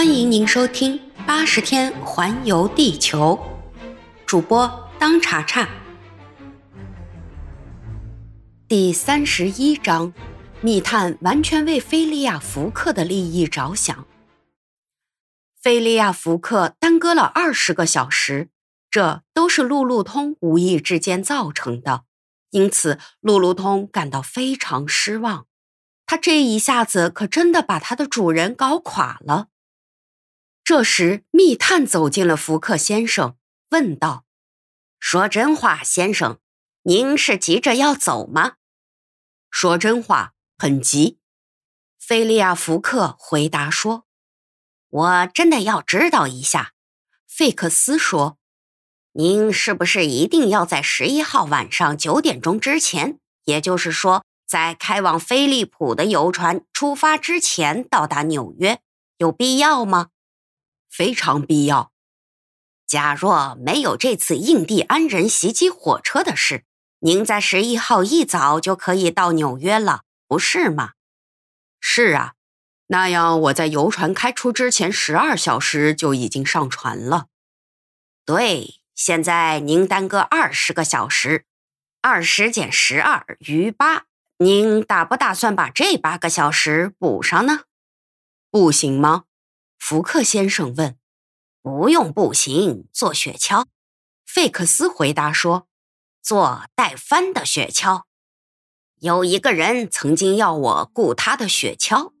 欢迎您收听《八十天环游地球》，主播当查查。第三十一章：密探完全为菲利亚·福克的利益着想。菲利亚·福克耽搁了二十个小时，这都是路路通无意之间造成的，因此路路通感到非常失望。他这一下子可真的把他的主人搞垮了。这时，密探走进了福克先生，问道：“说真话，先生，您是急着要走吗？”“说真话，很急。”菲利亚·福克回答说。“我真的要知道一下。”费克斯说，“您是不是一定要在十一号晚上九点钟之前，也就是说，在开往飞利浦的游船出发之前到达纽约？有必要吗？”非常必要。假若没有这次印第安人袭击火车的事，您在十一号一早就可以到纽约了，不是吗？是啊，那样我在游船开出之前十二小时就已经上船了。对，现在您耽搁二十个小时，二十减十二余八。您打不打算把这八个小时补上呢？不行吗？福克先生问：“不用步行，坐雪橇。”费克斯回答说：“坐带帆的雪橇。”有一个人曾经要我雇他的雪橇，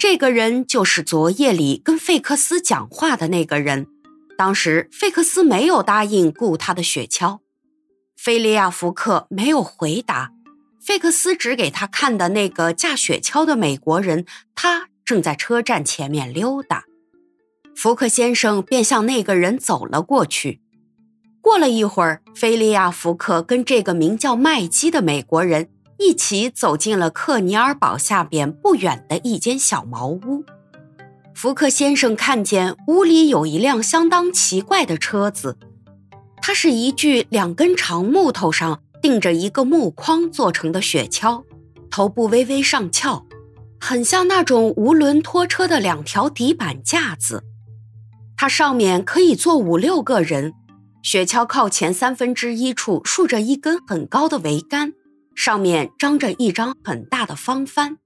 这个人就是昨夜里跟费克斯讲话的那个人。当时费克斯没有答应雇他的雪橇。菲利亚·福克没有回答。费克斯指给他看的那个驾雪橇的美国人，他。正在车站前面溜达，福克先生便向那个人走了过去。过了一会儿，菲利亚·福克跟这个名叫麦基的美国人一起走进了克尼尔堡下边不远的一间小茅屋。福克先生看见屋里有一辆相当奇怪的车子，它是一具两根长木头上钉着一个木框做成的雪橇，头部微微上翘。很像那种无轮拖车的两条底板架子，它上面可以坐五六个人。雪橇靠前三分之一处竖着一根很高的桅杆，上面张着一张很大的方帆。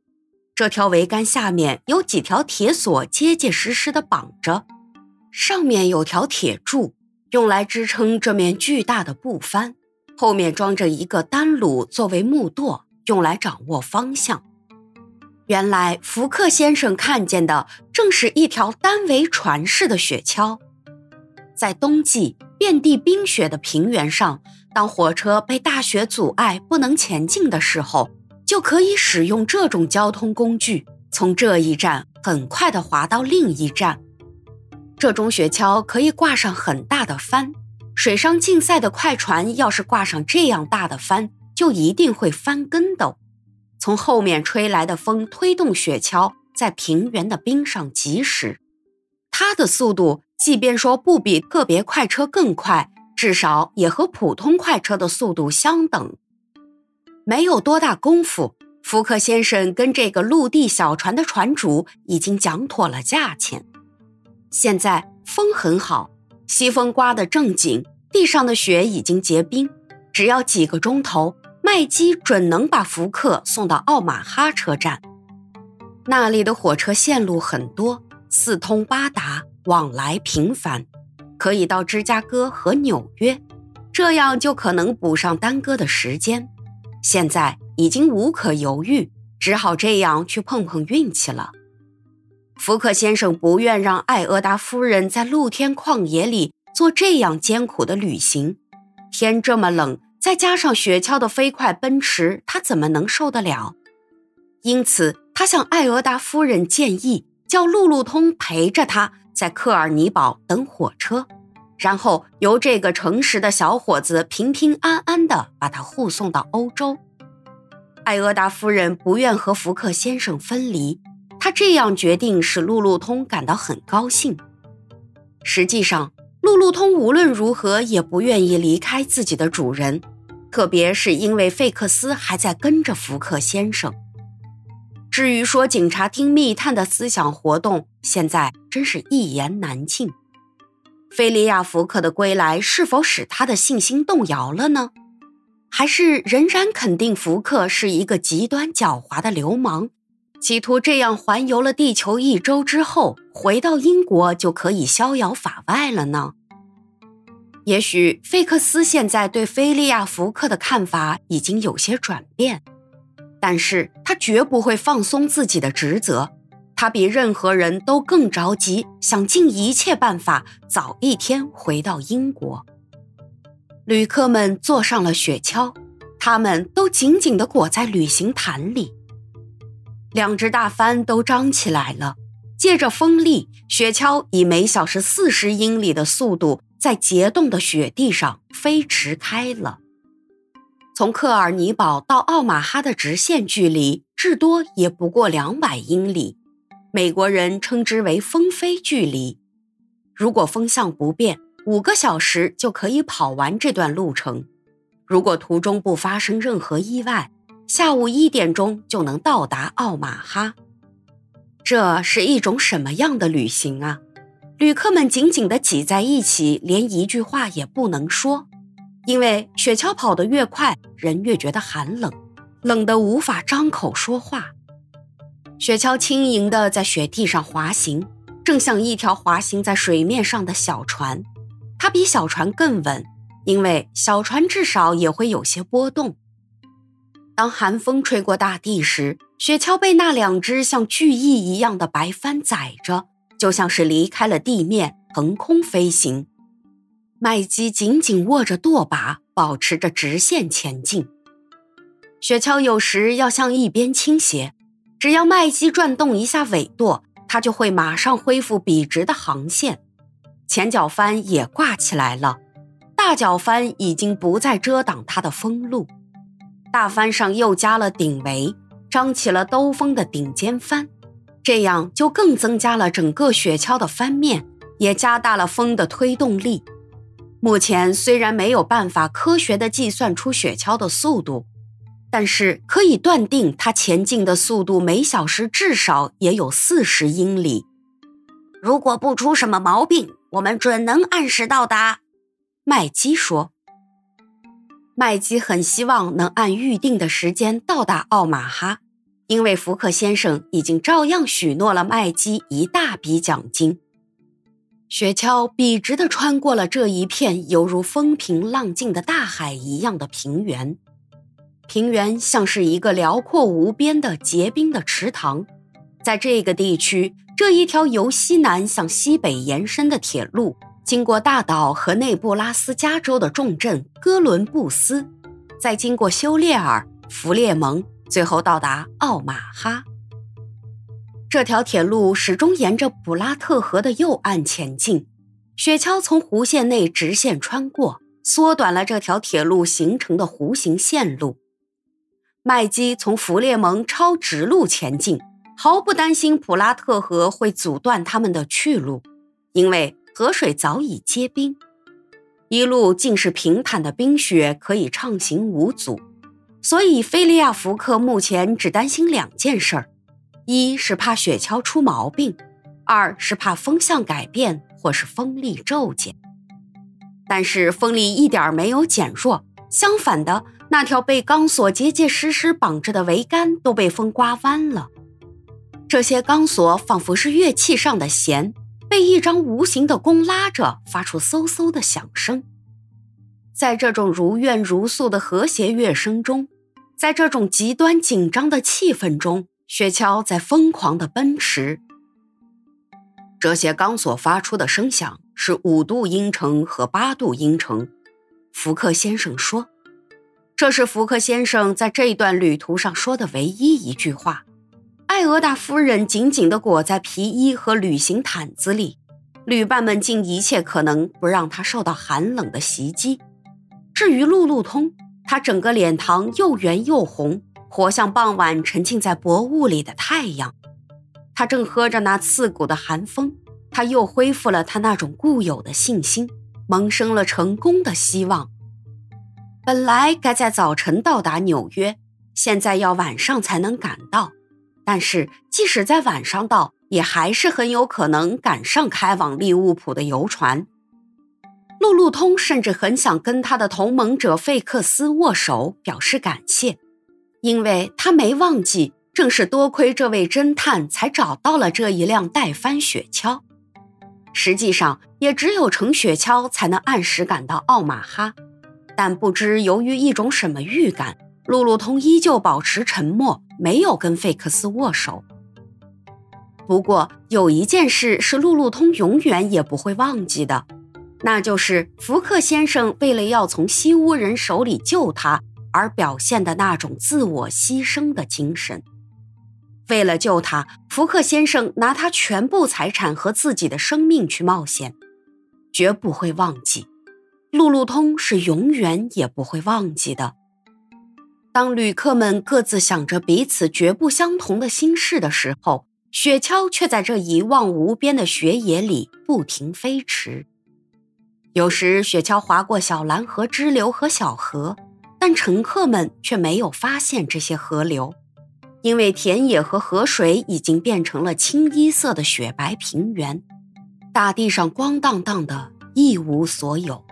这条桅杆下面有几条铁索结结实实的绑着，上面有条铁柱用来支撑这面巨大的布帆，后面装着一个单橹作为木舵，用来掌握方向。原来福克先生看见的正是一条单桅船式的雪橇，在冬季遍地冰雪的平原上，当火车被大雪阻碍不能前进的时候，就可以使用这种交通工具，从这一站很快地滑到另一站。这种雪橇可以挂上很大的帆，水上竞赛的快船要是挂上这样大的帆，就一定会翻跟斗。从后面吹来的风推动雪橇在平原的冰上疾驶，它的速度即便说不比特别快车更快，至少也和普通快车的速度相等。没有多大功夫，福克先生跟这个陆地小船的船主已经讲妥了价钱。现在风很好，西风刮得正紧，地上的雪已经结冰，只要几个钟头。麦基准能把福克送到奥马哈车站，那里的火车线路很多，四通八达，往来频繁，可以到芝加哥和纽约，这样就可能补上耽搁的时间。现在已经无可犹豫，只好这样去碰碰运气了。福克先生不愿让艾俄达夫人在露天旷野里做这样艰苦的旅行，天这么冷。再加上雪橇的飞快奔驰，他怎么能受得了？因此，他向艾俄达夫人建议，叫路路通陪着他在科尔尼堡等火车，然后由这个诚实的小伙子平平安安地把他护送到欧洲。艾俄达夫人不愿和福克先生分离，他这样决定使路路通感到很高兴。实际上，路路通无论如何也不愿意离开自己的主人，特别是因为费克斯还在跟着福克先生。至于说警察厅密探的思想活动，现在真是一言难尽。菲利亚·福克的归来是否使他的信心动摇了呢？还是仍然肯定福克是一个极端狡猾的流氓，企图这样环游了地球一周之后回到英国就可以逍遥法外了呢？也许费克斯现在对菲利亚·福克的看法已经有些转变，但是他绝不会放松自己的职责。他比任何人都更着急，想尽一切办法早一天回到英国。旅客们坐上了雪橇，他们都紧紧地裹在旅行毯里。两只大帆都张起来了，借着风力，雪橇以每小时四十英里的速度在结冻的雪地上飞驰开了。从克尔尼堡到奥马哈的直线距离至多也不过两百英里。美国人称之为风飞距离。如果风向不变，五个小时就可以跑完这段路程。如果途中不发生任何意外，下午一点钟就能到达奥马哈。这是一种什么样的旅行啊？旅客们紧紧地挤在一起，连一句话也不能说，因为雪橇跑得越快，人越觉得寒冷，冷得无法张口说话。雪橇轻盈地在雪地上滑行，正像一条滑行在水面上的小船。它比小船更稳，因为小船至少也会有些波动。当寒风吹过大地时，雪橇被那两只像巨翼一样的白帆载着，就像是离开了地面，腾空飞行。麦基紧紧握着舵把，保持着直线前进。雪橇有时要向一边倾斜。只要麦基转动一下尾舵，它就会马上恢复笔直的航线。前脚帆也挂起来了，大脚帆已经不再遮挡它的风路。大帆上又加了顶围，张起了兜风的顶尖帆，这样就更增加了整个雪橇的翻面，也加大了风的推动力。目前虽然没有办法科学的计算出雪橇的速度。但是可以断定，它前进的速度每小时至少也有四十英里。如果不出什么毛病，我们准能按时到达。麦基说。麦基很希望能按预定的时间到达奥马哈，因为福克先生已经照样许诺了麦基一大笔奖金。雪橇笔直地穿过了这一片犹如风平浪静的大海一样的平原。平原像是一个辽阔无边的结冰的池塘，在这个地区，这一条由西南向西北延伸的铁路，经过大岛和内布拉斯加州的重镇哥伦布斯，再经过修列尔、弗列蒙，最后到达奥马哈。这条铁路始终沿着普拉特河的右岸前进，雪橇从弧线内直线穿过，缩短了这条铁路形成的弧形线路。麦基从弗列蒙超直路前进，毫不担心普拉特河会阻断他们的去路，因为河水早已结冰，一路尽是平坦的冰雪，可以畅行无阻。所以，菲利亚·福克目前只担心两件事儿：一是怕雪橇出毛病，二是怕风向改变或是风力骤减。但是，风力一点没有减弱，相反的。那条被钢索结结实实绑着的桅杆都被风刮弯了，这些钢索仿佛是乐器上的弦，被一张无形的弓拉着，发出嗖嗖的响声。在这种如怨如诉的和谐乐声中，在这种极端紧张的气氛中，雪橇在疯狂的奔驰。这些钢索发出的声响是五度音程和八度音程，福克先生说。这是福克先生在这段旅途上说的唯一一句话。艾俄达夫人紧紧地裹在皮衣和旅行毯子里，旅伴们尽一切可能不让她受到寒冷的袭击。至于路路通，他整个脸庞又圆又红，活像傍晚沉浸在薄雾里的太阳。他正喝着那刺骨的寒风，他又恢复了他那种固有的信心，萌生了成功的希望。本来该在早晨到达纽约，现在要晚上才能赶到。但是即使在晚上到，也还是很有可能赶上开往利物浦的游船。路路通甚至很想跟他的同盟者费克斯握手，表示感谢，因为他没忘记，正是多亏这位侦探才找到了这一辆带帆雪橇。实际上，也只有乘雪橇才能按时赶到奥马哈。但不知由于一种什么预感，路路通依旧保持沉默，没有跟费克斯握手。不过，有一件事是路路通永远也不会忘记的。那就是福克先生为了要从西屋人手里救他而表现的那种自我牺牲的精神。为了救他，福克先生拿他全部财产和自己的生命去冒险，绝不会忘记。路路通是永远也不会忘记的。当旅客们各自想着彼此绝不相同的心事的时候，雪橇却在这一望无边的雪野里不停飞驰。有时雪橇划过小蓝河支流和小河，但乘客们却没有发现这些河流，因为田野和河水已经变成了清一色的雪白平原，大地上光荡荡的，一无所有。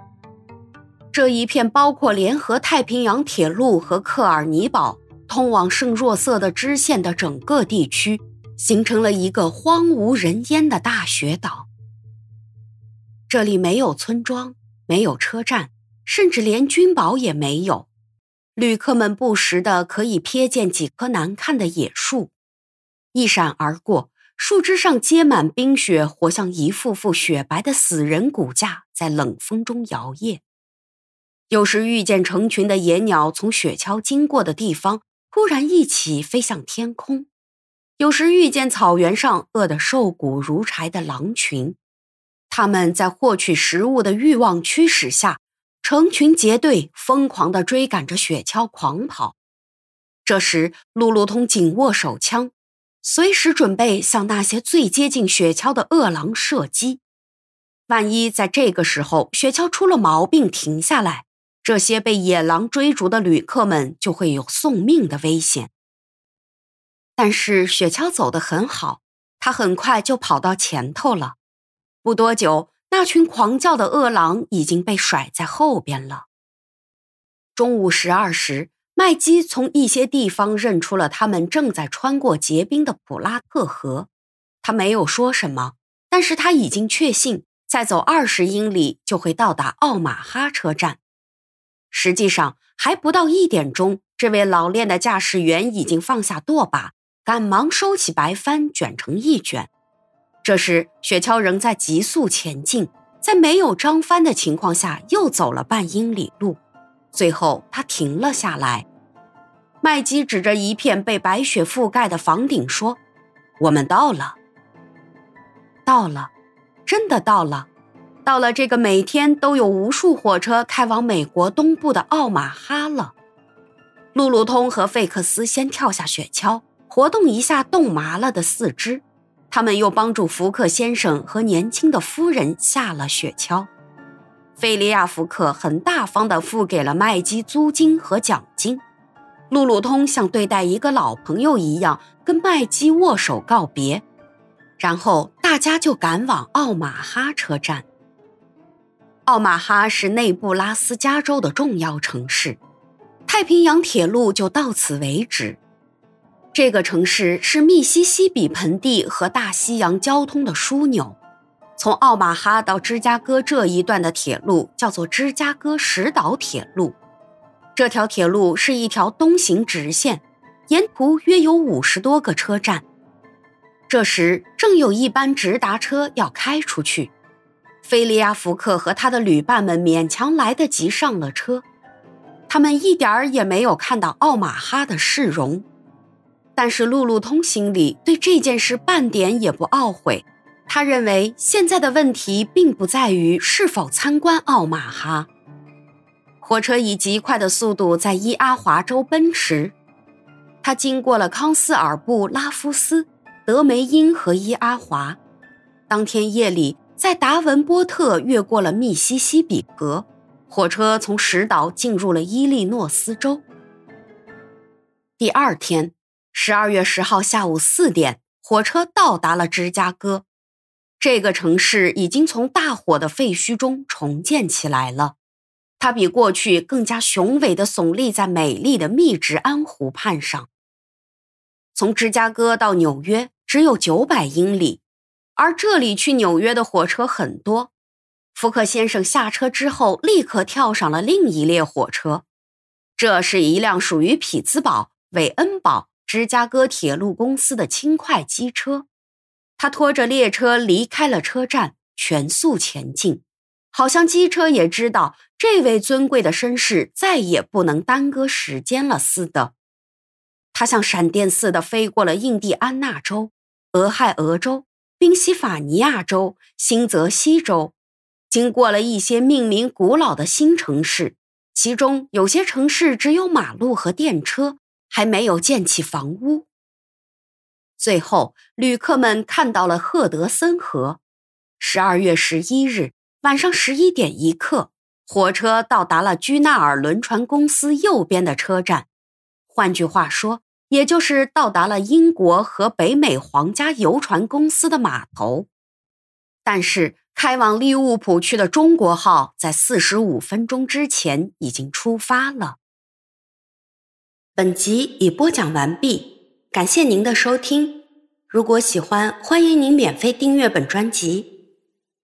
这一片包括联合太平洋铁路和克尔尼堡通往圣若瑟的支线的整个地区，形成了一个荒无人烟的大雪岛。这里没有村庄，没有车站，甚至连军堡也没有。旅客们不时的可以瞥见几棵难看的野树，一闪而过，树枝上结满冰雪，活像一副副雪白的死人骨架，在冷风中摇曳。有时遇见成群的野鸟从雪橇经过的地方突然一起飞向天空，有时遇见草原上饿得瘦骨如柴的狼群。他们在获取食物的欲望驱使下，成群结队，疯狂地追赶着雪橇狂跑。这时，路路通紧握手枪，随时准备向那些最接近雪橇的恶狼射击。万一在这个时候雪橇出了毛病停下来，这些被野狼追逐的旅客们就会有送命的危险。但是雪橇走得很好，它很快就跑到前头了。不多久，那群狂叫的恶狼已经被甩在后边了。中午十二时，麦基从一些地方认出了他们正在穿过结冰的普拉特河。他没有说什么，但是他已经确信，再走二十英里就会到达奥马哈车站。实际上，还不到一点钟，这位老练的驾驶员已经放下舵把，赶忙收起白帆，卷成一卷。这时，雪橇仍在急速前进，在没有张帆的情况下，又走了半英里路，最后他停了下来。麦基指着一片被白雪覆盖的房顶说：“我们到了，到了，真的到了，到了这个每天都有无数火车开往美国东部的奥马哈了。”路路通和费克斯先跳下雪橇，活动一下冻麻了的四肢。他们又帮助福克先生和年轻的夫人下了雪橇。菲利亚·福克很大方地付给了麦基租金和奖金。路路通像对待一个老朋友一样跟麦基握手告别，然后大家就赶往奥马哈车站。奥马哈是内布拉斯加州的重要城市，太平洋铁路就到此为止。这个城市是密西西比盆地和大西洋交通的枢纽。从奥马哈到芝加哥这一段的铁路叫做芝加哥石岛铁路。这条铁路是一条东行直线，沿途约有五十多个车站。这时正有一班直达车要开出去，菲利亚·福克和他的旅伴们勉强来得及上了车。他们一点儿也没有看到奥马哈的市容。但是路路通心里对这件事半点也不懊悔，他认为现在的问题并不在于是否参观奥马哈。火车以极快的速度在伊阿华州奔驰，它经过了康斯尔布拉夫斯、德梅因和伊阿华。当天夜里，在达文波特越过了密西西比河，火车从石岛进入了伊利诺斯州。第二天。十二月十号下午四点，火车到达了芝加哥。这个城市已经从大火的废墟中重建起来了，它比过去更加雄伟的耸立在美丽的密执安湖畔上。从芝加哥到纽约只有九百英里，而这里去纽约的火车很多。福克先生下车之后，立刻跳上了另一列火车。这是一辆属于匹兹堡韦恩堡芝加哥铁路公司的轻快机车。他拖着列车离开了车站，全速前进，好像机车也知道这位尊贵的绅士再也不能耽搁时间了似的。他像闪电似的飞过了印第安纳州、俄亥俄州、宾夕法尼亚州、新泽西州，经过了一些命名古老的新城市，其中有些城市只有马路和电车，还没有建起房屋。最后，旅客们看到了赫德森河。十二月十一日晚上十一点一刻，火车到达了居纳尔轮船公司右边的车站，换句话说，也就是到达了英国和北美皇家游船公司的码头。但是，开往利物浦去的中国号在四十五分钟之前已经出发了。本集已播讲完毕。感谢您的收听，如果喜欢，欢迎您免费订阅本专辑。